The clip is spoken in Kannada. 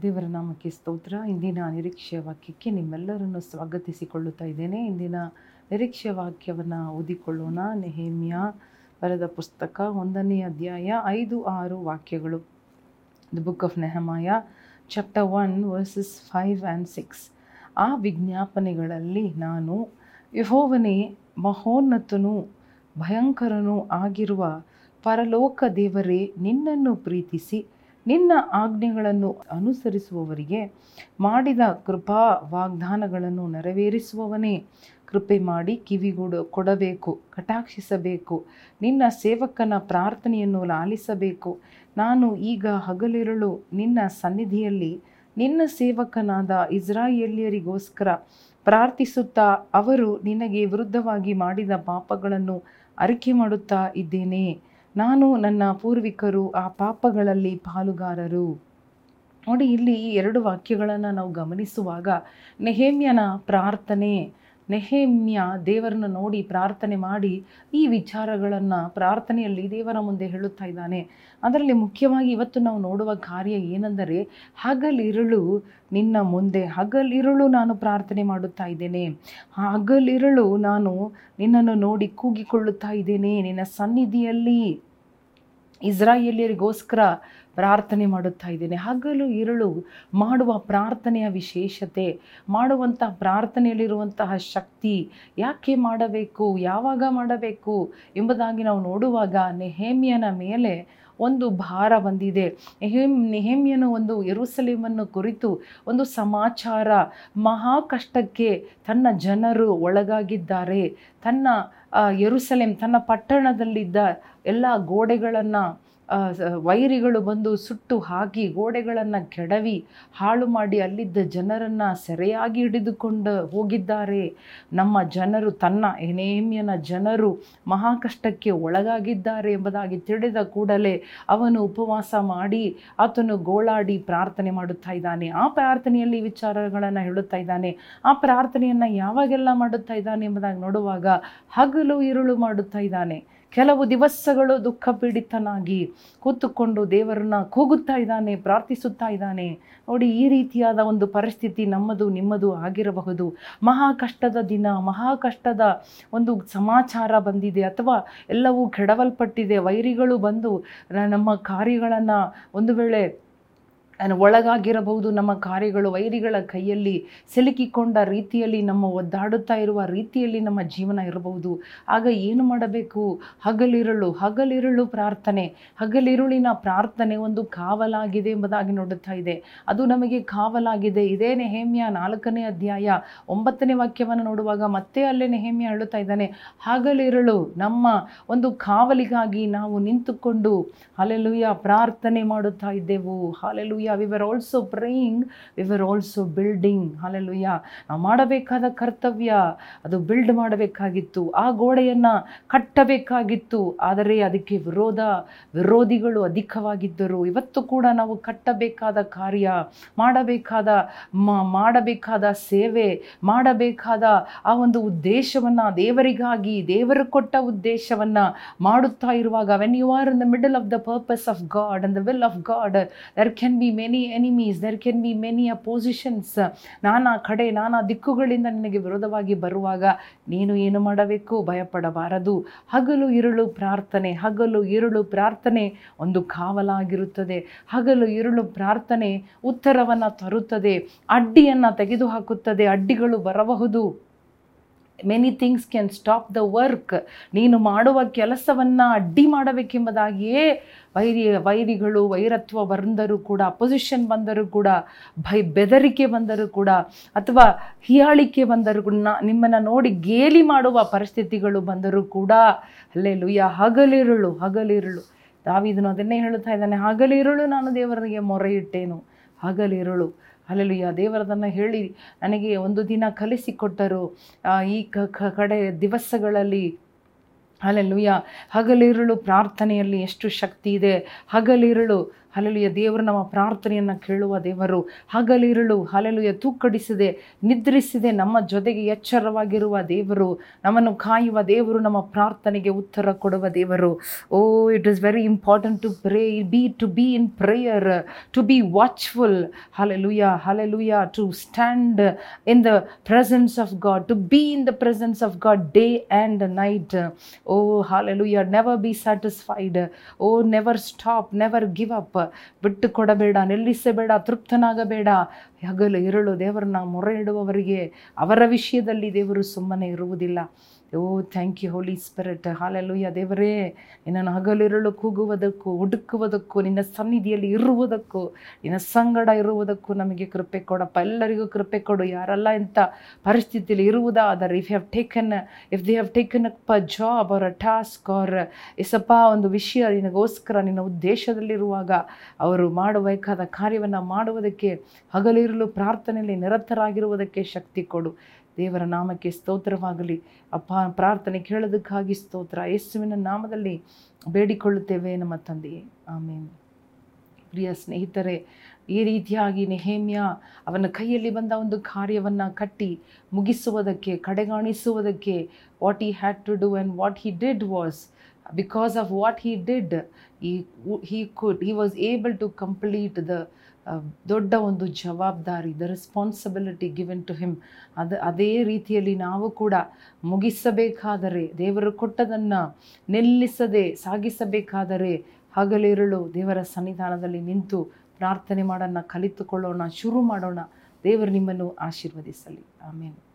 ದೇವರ ನಾಮಕ್ಕೆ ಸ್ತೋತ್ರ. ಇಂದಿನ ನಿರೀಕ್ಷೆಯ ವಾಕ್ಯಕ್ಕೆ ನಿಮ್ಮೆಲ್ಲರನ್ನು ಸ್ವಾಗತಿಸಿಕೊಳ್ಳುತ್ತಾ ಇದ್ದೇನೆ. ಇಂದಿನ ನಿರೀಕ್ಷೆಯ ವಾಕ್ಯವನ್ನು ಓದಿಕೊಳ್ಳೋಣ. ನೆಹೇಮ್ಯ ಬರೆದ ಪುಸ್ತಕ ಒಂದನೇ ಅಧ್ಯಾಯ ಐದು ಆರು ವಾಕ್ಯಗಳು. The book of Nehemiah chapter one verses five and six ಆ ವಿಜ್ಞಾಪನೆಗಳಲ್ಲಿ ನಾನು ಯಹೋವನೇ ಮಹೋನ್ನತನೂ, ಭಯಂಕರನೂ ಆಗಿರುವ ಪರಲೋಕ ದೇವರೇ, ನಿನ್ನನ್ನು ಪ್ರೀತಿಸಿ ನಿನ್ನ ಆಜ್ಞೆಗಳನ್ನು ಅನುಸರಿಸುವವರಿಗೆ ಮಾಡಿದ ಕೃಪಾ ವಾಗ್ದಾನಗಳನ್ನು ನೆರವೇರಿಸುವವನೇ. ಕೃಪೆ ಮಾಡಿ ಕಿವಿಗೊಡು ಕೊಡಬೇಕು, ಕಟಾಕ್ಷಿಸಬೇಕು. ನಿನ್ನ ಸೇವಕನ ಪ್ರಾರ್ಥನೆಯನ್ನು ಲಾಲಿಸಬೇಕು. ನಾನು ಈಗ ಹಗಲಿರುಳು ನಿನ್ನ ಸನ್ನಿಧಿಯಲ್ಲಿ ನಿನ್ನ ಸೇವಕನಾದ ಇಸ್ರಾಯೇಲಿಯರಿಗೋಸ್ಕರ ಪ್ರಾರ್ಥಿಸುತ್ತಾ ಅವರು ನಿನಗೆ ವಿರುದ್ಧವಾಗಿ ಮಾಡಿದ ಪಾಪಗಳನ್ನು ಅರಿಕೆ ಮಾಡುತ್ತಾ ಇದ್ದೇನೆ. ನಾನು ನನ್ನ ಪೂರ್ವಿಕರು ಆ ಪಾಪಗಳಲ್ಲಿ ಪಾಲುಗಾರರು. ನೋಡಿ ಇಲ್ಲಿ ಎರಡು ವಾಕ್ಯಗಳನ್ನು ನಾವು ಗಮನಿಸುವಾಗ ನೆಹೇಮ್ಯನ ಪ್ರಾರ್ಥನೆ ನೆಹೇಮ್ಯ ದೇವರನ್ನು ನೋಡಿ ಪ್ರಾರ್ಥನೆ ಮಾಡಿ ಈ ವಿಚಾರಗಳನ್ನು ಪ್ರಾರ್ಥನೆಯಲ್ಲಿ ದೇವರ ಮುಂದೆ ಹೇಳುತ್ತಾ ಇದ್ದಾನೆ. ಅದರಲ್ಲಿ ಮುಖ್ಯವಾಗಿ ಇವತ್ತು ನಾವು ನೋಡುವ ಕಾರ್ಯ ಏನೆಂದರೆ, ಹಗಲಿರುಳು ನಿನ್ನ ಮುಂದೆ, ಹಗಲಿರುಳು ನಾನು ಪ್ರಾರ್ಥನೆ ಮಾಡುತ್ತಾ ಇದ್ದೇನೆ. ಹಗಲಿರುಳು ನಾನು ನಿನ್ನನ್ನು ನೋಡಿ ಕೂಗಿಕೊಳ್ಳುತ್ತಾ ಇದ್ದೇನೆ. ನಿನ್ನ ಸನ್ನಿಧಿಯಲ್ಲಿ ಇಸ್ರಾಯೇಲಿಯರಿಗೋಸ್ಕರ ಪ್ರಾರ್ಥನೆ ಮಾಡುತ್ತಾ ಇದ್ದೇನೆ. ಹಗಲು ಇರುಳು ಮಾಡುವ ಪ್ರಾರ್ಥನೆಯ ವಿಶೇಷತೆ ಮಾಡುವಂಥ ಪ್ರಾರ್ಥನೆಯಲ್ಲಿರುವಂತಹ ಶಕ್ತಿ ಯಾಕೆ ಮಾಡಬೇಕು, ಯಾವಾಗ ಮಾಡಬೇಕು ಎಂಬುದಾಗಿ ನಾವು ನೋಡುವಾಗ ನೆಹೇಮಿಯನ ಮೇಲೆ ಒಂದು ಭಾರ ಬಂದಿದೆ. ನೆಹೇಮ್, ನೆಹೇಮಿಯನು ಒಂದು ಎರುಸಲೀಮನ್ನು ಕುರಿತು ಒಂದು ಸಮಾಚಾರ, ಮಹಾ ಕಷ್ಟಕ್ಕೆ ತನ್ನ ಜನರು ಒಳಗಾಗಿದ್ದಾರೆ. ತನ್ನ ಯರುಸಲೇಮ್ ತನ್ನ ಪಟ್ಟಣದಲ್ಲಿದ್ದ ಎಲ್ಲ ಗೋಡೆಗಳನ್ನು ವೈರಿಗಳು ಬಂದು ಸುಟ್ಟು ಹಾಕಿ ಗೋಡೆಗಳನ್ನು ಕೆಡವಿ ಹಾಳು ಮಾಡಿ ಅಲ್ಲಿದ್ದ ಜನರನ್ನು ಸೆರೆಯಾಗಿ ಹಿಡಿದುಕೊಂಡು ಹೋಗಿದ್ದಾರೆ. ನಮ್ಮ ಜನರು, ತನ್ನ ಎನೇಮ್ಯನ ಜನರು ಮಹಾಕಷ್ಟಕ್ಕೆ ಒಳಗಾಗಿದ್ದಾರೆ ಎಂಬುದಾಗಿ ತಿಳಿದ ಕೂಡಲೇ ಅವನು ಉಪವಾಸ ಮಾಡಿ ಆತನು ಗೋಳಾಡಿ ಪ್ರಾರ್ಥನೆ ಮಾಡುತ್ತಾ ಇದ್ದಾನೆ. ಆ ಪ್ರಾರ್ಥನೆಯಲ್ಲಿ ವಿಚಾರಗಳನ್ನು ಹೇಳುತ್ತಾ ಇದ್ದಾನೆ. ಆ ಪ್ರಾರ್ಥನೆಯನ್ನು ಯಾವಾಗೆಲ್ಲ ಮಾಡುತ್ತಾ ಇದ್ದಾನೆ ಎಂಬುದಾಗಿ ನೋಡುವಾಗ ಹಗಲು, ಇರುಳು ಮಾಡುತ್ತಾ ಇದ್ದಾನೆ. ಕೆಲವು ದಿವಸಗಳು ದುಃಖ ಪೀಡಿತನಾಗಿ ಕೂತುಕೊಂಡು ದೇವರನ್ನ ಕೂಗುತ್ತಾ ಇದ್ದಾನೆ, ಪ್ರಾರ್ಥಿಸುತ್ತಾ ಇದ್ದಾನೆ. ನೋಡಿ, ಈ ರೀತಿಯಾದ ಒಂದು ಪರಿಸ್ಥಿತಿ ನಮ್ಮದು, ನಿಮ್ಮದು ಆಗಿರಬಹುದು. ಮಹಾ ಕಷ್ಟದ ದಿನ, ಮಹಾ ಕಷ್ಟದ ಒಂದು ಸಮಾಚಾರ ಬಂದಿದೆ ಅಥವಾ ಎಲ್ಲವೂ ಕೆಡವಲ್ಪಟ್ಟಿದೆ. ವೈರಿಗಳು ಬಂದು ನಮ್ಮ ಕಾರ್ಯಗಳನ್ನು ಒಂದು ವೇಳೆ ಒಳಗಾಗಿರಬಹುದು. ನಮ್ಮ ಕಾರ್ಯಗಳು ವೈರಿಗಳ ಕೈಯಲ್ಲಿ ಸಿಲುಕಿಕೊಂಡ ರೀತಿಯಲ್ಲಿ ನಮ್ಮ ಒದ್ದಾಡುತ್ತಾ ಇರುವ ರೀತಿಯಲ್ಲಿ ನಮ್ಮ ಜೀವನ ಇರಬಹುದು. ಆಗ ಏನು ಮಾಡಬೇಕು? ಹಗಲಿರುಳು ಹಗಲಿರುಳು ಪ್ರಾರ್ಥನೆ. ಹಗಲಿರುಳಿನ ಪ್ರಾರ್ಥನೆ ಒಂದು ಕಾವಲಾಗಿದೆ ಎಂಬುದಾಗಿ ನೋಡುತ್ತಾ ಇದೆ. ಅದು ನಮಗೆ ಕಾವಲಾಗಿದೆ. ಇದೇ ನೆಹೇಮ್ಯ ನಾಲ್ಕನೇ ಅಧ್ಯಾಯ ಒಂಬತ್ತನೇ ವಾಕ್ಯವನ್ನು ನೋಡುವಾಗ ಮತ್ತೆ ಅಲ್ಲೇ ನೆಹೇಮ್ಯ ಹೇಳುತ್ತಾ ಇದ್ದಾನೆ, ಹಗಲಿರುಳು, ನಮ್ಮ ಒಂದು ಕಾವಲಿಗಾಗಿ ನಾವು ನಿಂತುಕೊಂಡು ಹಾಲೆಲುಯ್ಯ ಪ್ರಾರ್ಥನೆ ಮಾಡುತ್ತಾ ಇದ್ದೆವು. Hallelujah we were also praying we were also building hallelujah ನಾವು ಮಾಡಬೇಕಾದ ಕರ್ತವ್ಯ ಅದು ಬಿಲ್ಡ್ ಮಾಡಬೇಕಾಗಿತ್ತು. ಆ ಗೋಡೆಯನ್ನು ಕಟ್ಟಬೇಕಾಗಿತ್ತು. ಆದರೆ ಅದಕ್ಕೆ ವಿರೋಧ, ವಿರೋಧಿಗಳು ಅಧಿಕವಾಗಿದ್ದರು. ಇವತ್ತು ಕೂಡ ನಾವು ಕಟ್ಟಬೇಕಾದ ಕಾರ್ಯ, ಮಾಡಬೇಕಾದ ಮಾಡಬೇಕಾದ ಸೇವೆ, ಮಾಡಬೇಕಾದ ಆ ಒಂದು ಉದ್ದೇಶವನ್ನು ದೇವರಿಗಾಗಿ, ದೇವರು ಕೊಟ್ಟ ಉದ್ದೇಶವನ್ನು ಮಾಡುತ್ತಾ ಇರುವಾಗ when you are in the middle of the purpose of God and the will of God there can be many enemies there can be many oppositions ನಾನಾ ಕಡೆ, ನಾನಾ ದಿಕ್ಕುಗಳಿಂದ ನಿನಗೆ ವಿರೋಧವಾಗಿ ಬರುವಾಗ ನೀನು ಏನು ಮಾಡಬೇಕು? ಭಯಪಡಬಾರದು. ಹಗಲು ಇರುಳು ಪ್ರಾರ್ಥನೆ, ಹಗಲು ಇರುಳು ಪ್ರಾರ್ಥನೆ ಒಂದು ಕಾವಲಾಗಿರುತ್ತದೆ. ಹಗಲು ಇರುಳು ಪ್ರಾರ್ಥನೆ ಉತ್ತರವನ್ನು ತರುತ್ತದೆ. ಅಡ್ಡಿಯನ್ನು ತೆಗೆದುಹಾಕುತ್ತದೆ. ಅಡ್ಡಿಗಳು ಬರಬಹುದು. Many things can stop the work ನೀನು ಮಾಡುವ ಕೆಲಸವನ್ನು ಅಡ್ಡಿ ಮಾಡಬೇಕೆಂಬುದಾಗಿಯೇ ವೈರಿ, ವೈರಿಗಳು, ವೈರತ್ವ ಬಂದರೂ ಕೂಡ ಅಪೊಸಿಷನ್ ಬಂದರೂ ಕೂಡ, ಭಯ, ಬೆದರಿಕೆ ಬಂದರೂ ಕೂಡ, ಅಥವಾ ಹಿಯಾಳಿಕೆ ಬಂದರೂ ಕೂಡ ನಿಮ್ಮನ್ನು ನೋಡಿ ಗೇಲಿ ಮಾಡುವ ಪರಿಸ್ಥಿತಿಗಳು ಬಂದರೂ ಕೂಡ ಅಲ್ಲೇ ಲುಯ್ಯ ಹಗಲಿರುಳು ಹಗಲಿರುಳು. ದಾವಿದನು ಅದನ್ನೇ ಹೇಳುತ್ತಾ ಇದ್ದಾನೆ, ಹಗಲಿರುಳು ನಾನು ದೇವರಿಗೆ ಮೊರೆ ಇಟ್ಟೇನು ಹಗಲಿರುಳು. ಅಲ್ಲೆಲ್ಲುಯ್ಯ ದೇವರದನ್ನು ಹೇಳಿ ನನಗೆ ಒಂದು ದಿನ ಕಲಿಸಿಕೊಟ್ಟರು ಈ ಕಡೆ ದಿವಸಗಳಲ್ಲಿ ಅಲ್ಲೆಲ್ಲುಯ್ಯ ಹಗಲಿರುಳು ಪ್ರಾರ್ಥನೆಯಲ್ಲಿ ಎಷ್ಟು ಶಕ್ತಿ ಇದೆ. ಹಗಲಿರುಳು ಹಲಲುಯ ದೇವರು ನಮ್ಮ ಪ್ರಾರ್ಥನೆಯನ್ನು ಕೇಳುವ ದೇವರು. ಹಗಲಿರುಳು ಹಲಲುಯ ತೂಕಡಿಸದೆ, ನಿದ್ರಿಸಿದೆ ನಮ್ಮ ಜೊತೆಗೆ ಎಚ್ಚರವಾಗಿರುವ ದೇವರು. ನಮ್ಮನ್ನು ಕಾಯುವ ದೇವರು, ನಮ್ಮ ಪ್ರಾರ್ಥನೆಗೆ ಉತ್ತರ ಕೊಡುವ ದೇವರು. ಓ it is very important to pray be to be in prayer to be watchful hallelujah hallelujah to stand in the presence of God to be in the presence of God day and night oh hallelujah never be satisfied oh never stop never give up ಬಿಟ್ಟು ಕೊಡಬೇಡ ನಿಲ್ಲಿಸಬೇಡ ತೃಪ್ತನಾಗಬೇಡ. ಹಗಲು ಇರಳು ದೇವರನ್ನ ಮೊರೆ ಇಡುವವರಿಗೆ ಅವರ ವಿಷಯದಲ್ಲಿ ದೇವರು ಸುಮ್ಮನೆ ಇರುವುದಿಲ್ಲ. ಓ thank you Holy Spirit hallelujah ದೇವರೇ, ನಿನ್ನನ್ನು ಹಗಲಿರುಳು ಕೂಗುವುದಕ್ಕೂ ಹುಡುಕುವುದಕ್ಕೂ, ನಿನ್ನ ಸನ್ನಿಧಿಯಲ್ಲಿ ಇರುವುದಕ್ಕೂ, ನಿನ್ನ ಸಂಗಡ ಇರುವುದಕ್ಕೂ ನಮಗೆ ಕೃಪೆ ಕೊಡಪ್ಪ. ಎಲ್ಲರಿಗೂ ಕೃಪೆ ಕೊಡು. ಯಾರೆಲ್ಲ ಇಂಥ ಪರಿಸ್ಥಿತಿಯಲ್ಲಿ ಇರುವುದಾದರೆ if have taken if they have taken a job or a task or Yesappa ಒಂದು ವಿಷಯ ನಿನಗೋಸ್ಕರ, ನಿನ್ನ ಉದ್ದೇಶದಲ್ಲಿರುವಾಗ ಅವರು ಮಾಡಬೇಕಾದ ಕಾರ್ಯವನ್ನು ಮಾಡುವುದಕ್ಕೆ ಹಗಲಿರಲು ಪ್ರಾರ್ಥನೆಯಲ್ಲಿ ನಿರತರಾಗಿರುವುದಕ್ಕೆ ಶಕ್ತಿ ಕೊಡು. ದೇವರ ನಾಮಕ್ಕೆ ಸ್ತೋತ್ರವಾಗಲಿ. ಅಪ್ಪ, ಪ್ರಾರ್ಥನೆ ಕೇಳೋದಕ್ಕಾಗಿ ಸ್ತೋತ್ರ. ಯೇಸುವಿನ ನಾಮದಲ್ಲಿ ಬೇಡಿಕೊಳ್ಳುತ್ತೇವೆ ನಮ್ಮ ತಂದೆಯೇ. ಆಮೇಲೆ ಪ್ರಿಯ ಸ್ನೇಹಿತರೆ, ಈ ರೀತಿಯಾಗಿ ನೆಹೇಮ್ಯ ಅವನ ಕೈಯಲ್ಲಿ ಬಂದ ಒಂದು ಕಾರ್ಯವನ್ನು ಕಟ್ಟಿ ಮುಗಿಸುವುದಕ್ಕೆ, ಕಡೆಗಾಣಿಸುವುದಕ್ಕೆ what he had to do and what he did was because of what he did he he could he was able to complete the ದೊಡ್ಡ ಒಂದು ಜವಾಬ್ದಾರಿ the responsibility given to him ಅದು, ಅದೇ ರೀತಿಯಲ್ಲಿ ನಾವು ಕೂಡ ಮುಗಿಸಬೇಕಾದರೆ, ದೇವರು ಕೊಟ್ಟದನ್ನು ನಿಲ್ಲಿಸದೆ, ಸಾಗಿಸಬೇಕಾದರೆ ಹಗಲಿರುಳು ದೇವರ ಸನ್ನಿಧಾನದಲ್ಲಿ ನಿಂತು ಪ್ರಾರ್ಥನೆ ಮಾಡೋಣ, ಕಲಿತುಕೊಳ್ಳೋಣ, ಶುರು ಮಾಡೋಣ. ದೇವರು ನಿಮ್ಮನ್ನು ಆಶೀರ್ವದಿಸಲಿ. ಆಮೇಲೆ